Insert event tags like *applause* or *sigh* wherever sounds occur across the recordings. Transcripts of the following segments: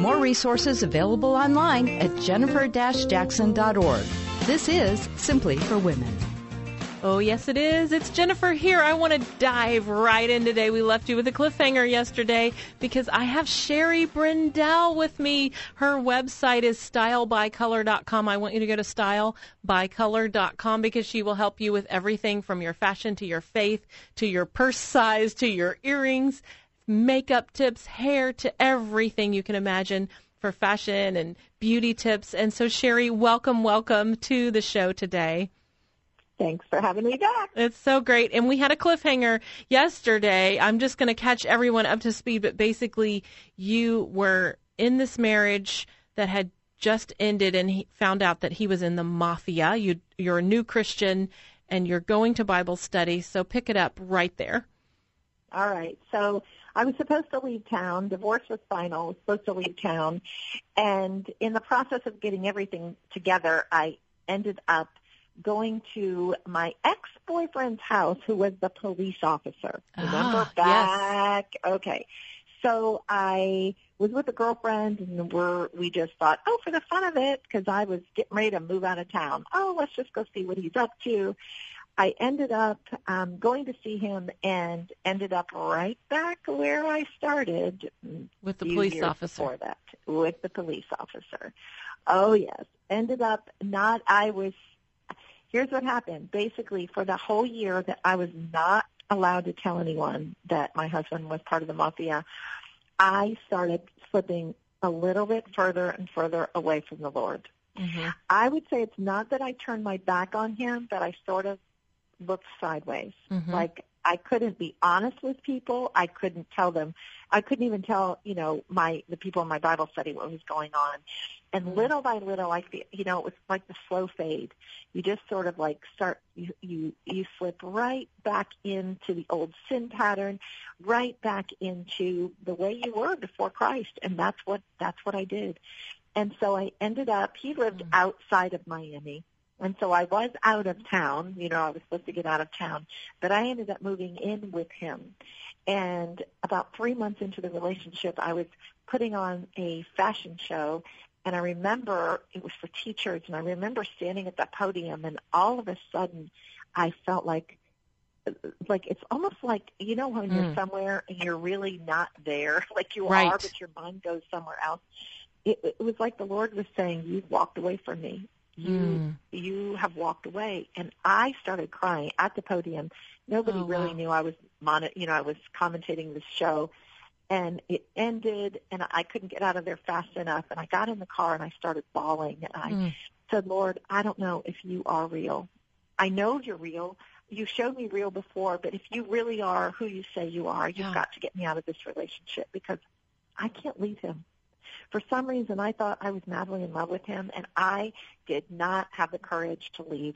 More resources available online at jennifer-jackson.org. This is Simply for Women. Oh, yes, it is. It's Jennifer here. I want to dive right in today. We left you with a cliffhanger yesterday because I have Shari Braendel with me. Her website is stylebycolor.com. I want you to go to stylebycolor.com because she will help you with everything from your fashion to your faith to your purse size to your earrings, makeup tips, hair to everything you can imagine for fashion and beauty tips. And so, Shari, welcome, welcome to the show today. Thanks for having me back. It's so great. And we had a cliffhanger yesterday. I'm just going to catch everyone up to speed, but basically, you were in this marriage that had just ended and he found out that he was in the mafia. You, you're a new Christian and you're going to Bible study. So pick it up right there. All right. So I was supposed to leave town. Divorce was final. I was supposed to leave town. And in the process of getting everything together, I ended up going to my ex-boyfriend's house who was the police officer. Remember Ah, back? Okay. So I was with a girlfriend and we're, we just thought, oh, for the fun of it, because I was getting ready to move out of town. Oh, let's just go see what he's up to. I ended up um, going to see him and ended up right back where I started With the police officer. before that with the police officer. Oh yes, ended up not. I was. Here's what happened. Basically, for the whole year that I was not allowed to tell anyone that my husband was part of the mafia, I started slipping a little bit further and further away from the Lord. Mhm. I would say it's not that I turned my back on him, but I sort of looked sideways. Mhm. Like I couldn't be honest with people. I couldn't tell them. I couldn't even tell, you know, my the people in my Bible study what was going on. And Mhm. little by little, I feel, you know, it was like the slow fade. You just sort of like start, you you you slip right back into the old sin pattern, right back into the way you were before Christ, and that's what that's what I did. And so I ended up. He lived Mm. outside of Miami. And so I was out of town, you know, I was supposed to get out of town, but I ended up moving in with him. And about three months into the relationship, I was putting on a fashion show, and I remember it was for teachers, and I remember standing at that podium, and all of a sudden, I felt like, like it's almost like you know when you're Mm. somewhere and you're really not there, *laughs* like you Right. are, but your mind goes somewhere else. It, it was like the Lord was saying, "You walked away from me. You Mm. you have walked away." And I started crying at the podium. Nobody Oh, really wow. knew I was mon- you know I was commentating the show, and it ended, and I couldn't get out of there fast enough. And I got in the car and I started bawling, and I Mm. said, "Lord, I don't know if you are real. I know you're real." You showed me real before, but if you really are who you say you are, you've Yeah. got to get me out of this relationship because I can't leave him. For some reason, I thought I was madly in love with him, and I did not have the courage to leave.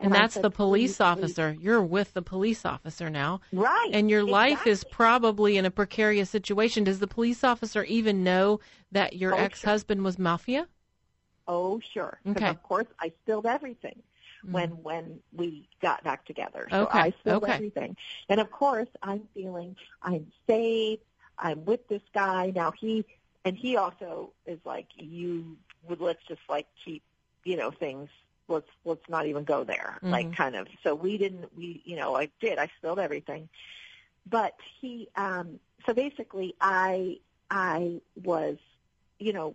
And I that's said, the police "Please, please." officer. You're with the police officer now. right? And your life is probably in a precarious situation. Does the police officer even know that your Oh, ex-husband was mafia? Oh, sure. Okay. of course, I spilled everything Mm. when when we got back together. So Okay, I spilled okay. everything, and of course, I'm feeling I'm safe. I'm with this guy now. He and he also is like you would let's just like keep you know things. Let's let's not even go there. Like Mhm. kind of. So we didn't. We you know I did. I spilled everything, but he. um So basically, I I was you know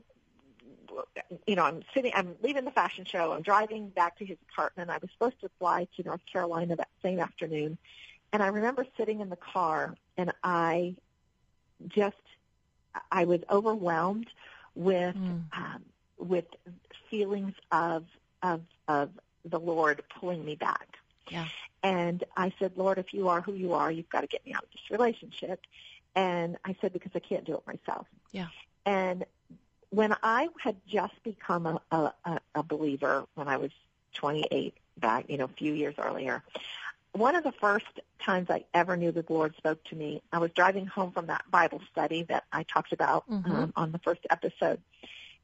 you know, I'm sitting, I'm leaving the fashion show. I'm driving back to his apartment. I was supposed to fly to North Carolina that same afternoon. And I remember sitting in the car and I just, I was overwhelmed with, Mm. um, with feelings of, of, of the Lord pulling me back. Yeah. And I said, Lord, if you are who you are, you've got to get me out of this relationship. And I said, because I can't do it myself. Yeah. And when I had just become a, a, a believer when I was 28 back, you know, a few years earlier, one of the first times I ever knew the Lord spoke to me, I was driving home from that Bible study that I talked about Mhm. um, on the first episode.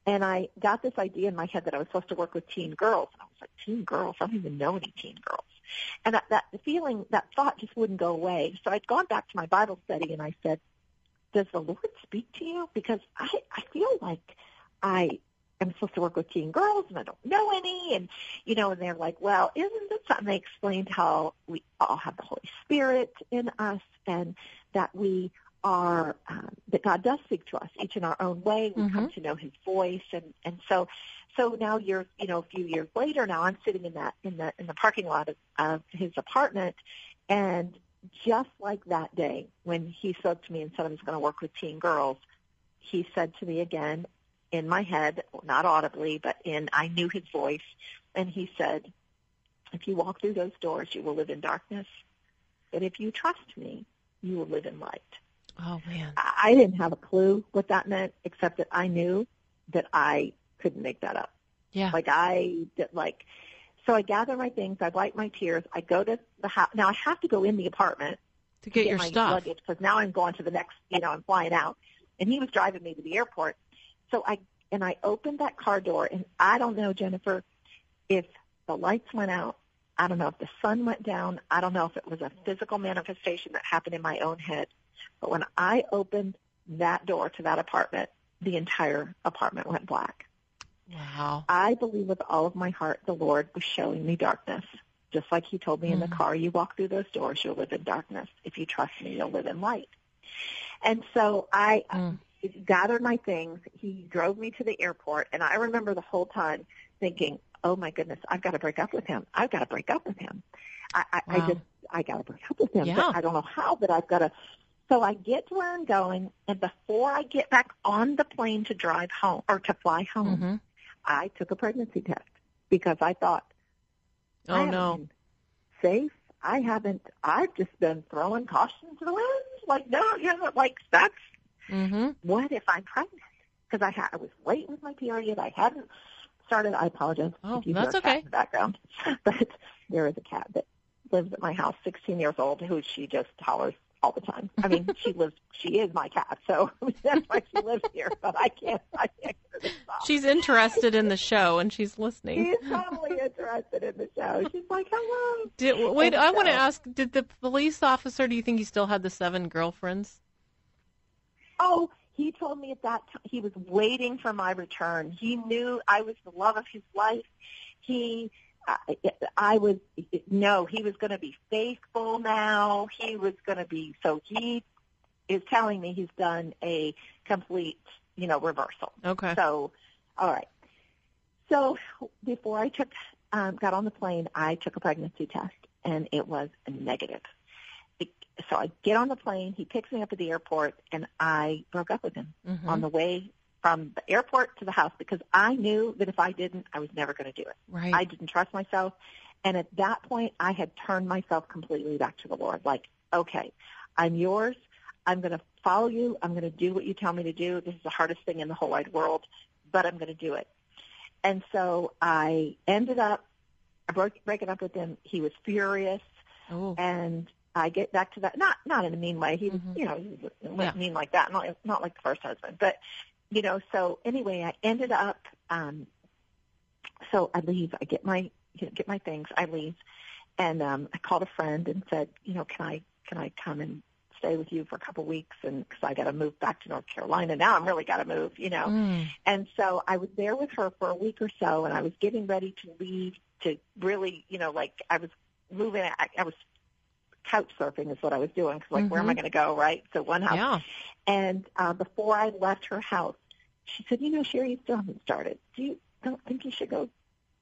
And I got this idea in my head that I was supposed to work with teen girls. And I was like, teen girls? I don't even know any teen girls. And that, that feeling, that thought just wouldn't go away. So I'd gone back to my Bible study and I said, does the Lord speak to you? Because I, I feel like I am supposed to work with teen girls and I don't know any. And, you know, and they're like, well, isn't something? They explained how we all have the Holy Spirit in us and that we are, um, that God does speak to us each in our own way. We come to know his voice. And, and so, so now you're, you know, a few years later now I'm sitting in that, in the, in the parking lot of, of his apartment and just like that day when he spoke to me and said I was going to work with teen girls, he said to me again in my head, not audibly, but in I knew his voice, and he said, "If you walk through those doors, you will live in darkness, but if you trust me, you will live in light." Oh man. I didn't have a clue what that meant, except that I knew that I couldn't make that up. Yeah. Like I did, like, so I gather my things, I wipe my tears, I go to the house. Now I have to go in the apartment to get your my stuff. luggage because now I'm going to the next, you know, I'm flying out. And he was driving me to the airport. So I, and I opened that car door and I don't know, Jennifer, if the lights went out. I don't know if the sun went down. I don't know if it was a physical manifestation that happened in my own head. But when I opened that door to that apartment, the entire apartment went black. Wow. I believe with all of my heart the Lord was showing me darkness. Just like he told me in the car, you walk through those doors, you'll live in darkness. If you trust me, you'll live in light. And so I Mm. gathered my things. He drove me to the airport, and I remember the whole time thinking, oh my goodness, I've got to break up with him. I've got to break up with him. I, I, I just, I got to break up with him. Yeah. But I don't know how, but I've got to. So I get to where I'm going, and before I get back on the plane to drive home or to fly home, hmm I took a pregnancy test because I thought, Oh haven't no. safe. I haven't. I've just been throwing caution to the wind. Like no, you know, like that's hmm what if I'm pregnant? Because I had I was late with my period. I hadn't started. I apologize. Oh, that's okay. In the background, *laughs* but there is a cat that lives at my house, 16 years old, who she just hollers all the time. I mean, she *laughs* lives. She is my cat, so *laughs* that's why she lives here. But I can't. I can't get her to stop. She's interested in the show and she's listening. She's totally interested in the show. She's like, hello. Did, wait, And I want to ask: Did the police officer? Do you think he still had the seven girlfriends? Oh, he told me at that time he was waiting for my return. He knew I was the love of his life. He, I, I was no, he was going to be faithful now. He was going to be so. He is telling me he's done a complete, you know, reversal. Okay. So, all right. So before I took, um, got on the plane, I took a pregnancy test, and it was negative. So I get on the plane. He picks me up at the airport, and I broke up with him Mhm. on the way from the airport to the house because I knew that if I didn't, I was never going to do it. Right. I didn't trust myself. And at that point, I had turned myself completely back to the Lord. Like, okay, I'm yours. I'm going to follow you. I'm going to do what you tell me to do. This is the hardest thing in the whole wide world, but I'm going to do it. And so I ended up I broke breaking up with him. He was furious, oh. and I get back to that. Not not in a mean way. He was, Mhm. you know, he was Yeah. mean like that. Not not like the first husband, but you know. So anyway, I ended up. um So I leave. I get my you know, get my things. I leave, and um I called a friend and said, you know, can I can I come and stay with you for a couple weeks? And because I got to move back to North Carolina now, I'm really got to move. You know. Mm. And so I was there with her for a week or so, and I was getting ready to leave to really, you know, like I was moving. I, I was couch surfing is what I was doing because, like, where am I Mhm. going to go, right? So one house. Yeah. And uh, before I left her house, she said, "You know, Shari, you still haven't started. Do you don't think you should go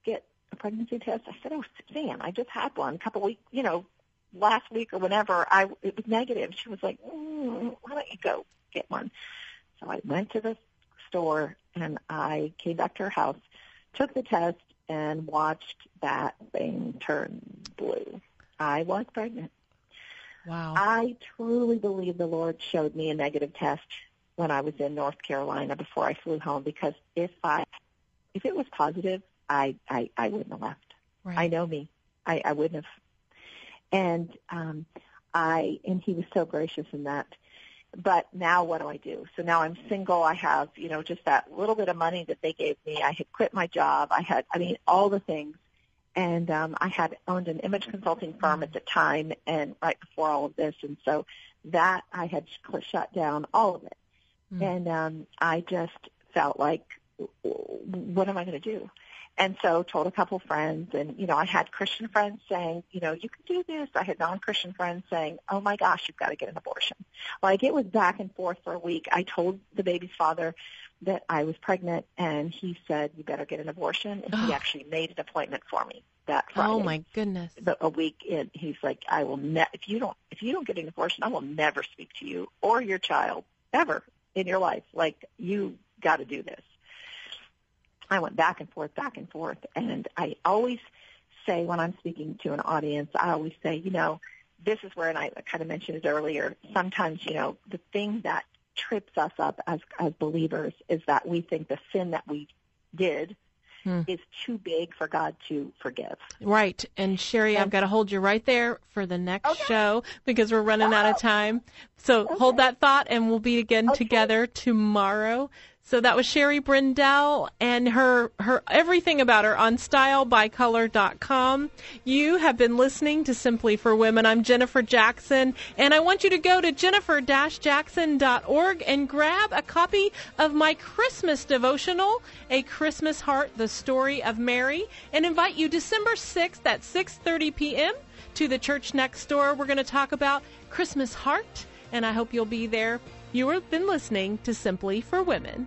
get a pregnancy test?" I said, "Oh, Suzanne, I just had one a couple weeks, you know, last week or whenever. I it was negative." She was like, mm, "Why don't you go get one?" So I went to the store and I came back to her house, took the test, and watched that thing turn blue. I was pregnant. Wow. I truly believe the Lord showed me a negative test when I was in North Carolina before I flew home because if I if it was positive, I I, I wouldn't have left. right. I know me. I, I wouldn't have. And um, I and he was so gracious in that. But now what do I do? So now I'm single. I have you know just that little bit of money that they gave me. I had quit my job. I had I mean all the things. And um, I had owned an image consulting firm at the time, and right before all of this, and so that I had sh- shut down all of it. Mm. And um, I just felt like, what am I going to do? And so told a couple friends, and you know, I had Christian friends saying, you know, you can do this. I had non-Christian friends saying, oh my gosh, you've got to get an abortion. Like it was back and forth for a week. I told the baby's father that I was pregnant, and he said, you better get an abortion. And he Oh. actually made an appointment for me that oh Friday. oh my goodness. The, a week in, he's like, I will ne- if you don't if you don't get an abortion, I will never speak to you or your child ever in your life. Like you got to do this. I went back and forth, back and forth, and I always say when I'm speaking to an audience, I always say, you know, this is where, and I kind of mentioned it earlier. Sometimes, you know, the thing that trips us up as as believers is that we think the sin that we did Hmm. is too big for God to forgive. Right. And Shari, I've got to hold you right there for the next Okay. show because we're running out of time. So hold that thought and we'll be again Okay. together tomorrow. So that was Shari Braendel and her, her everything about her on stylebycolor.com. You have been listening to Simply for Women. I'm Jennifer Jackson and I want you to go to jennifer-jackson.org and grab a copy of my Christmas devotional, A Christmas Heart, the story of Mary, and invite you December 6th at 6:30 p.m. to the church next door. We're going to talk about Christmas Heart and I hope you'll be there. You have been listening to Simply for Women.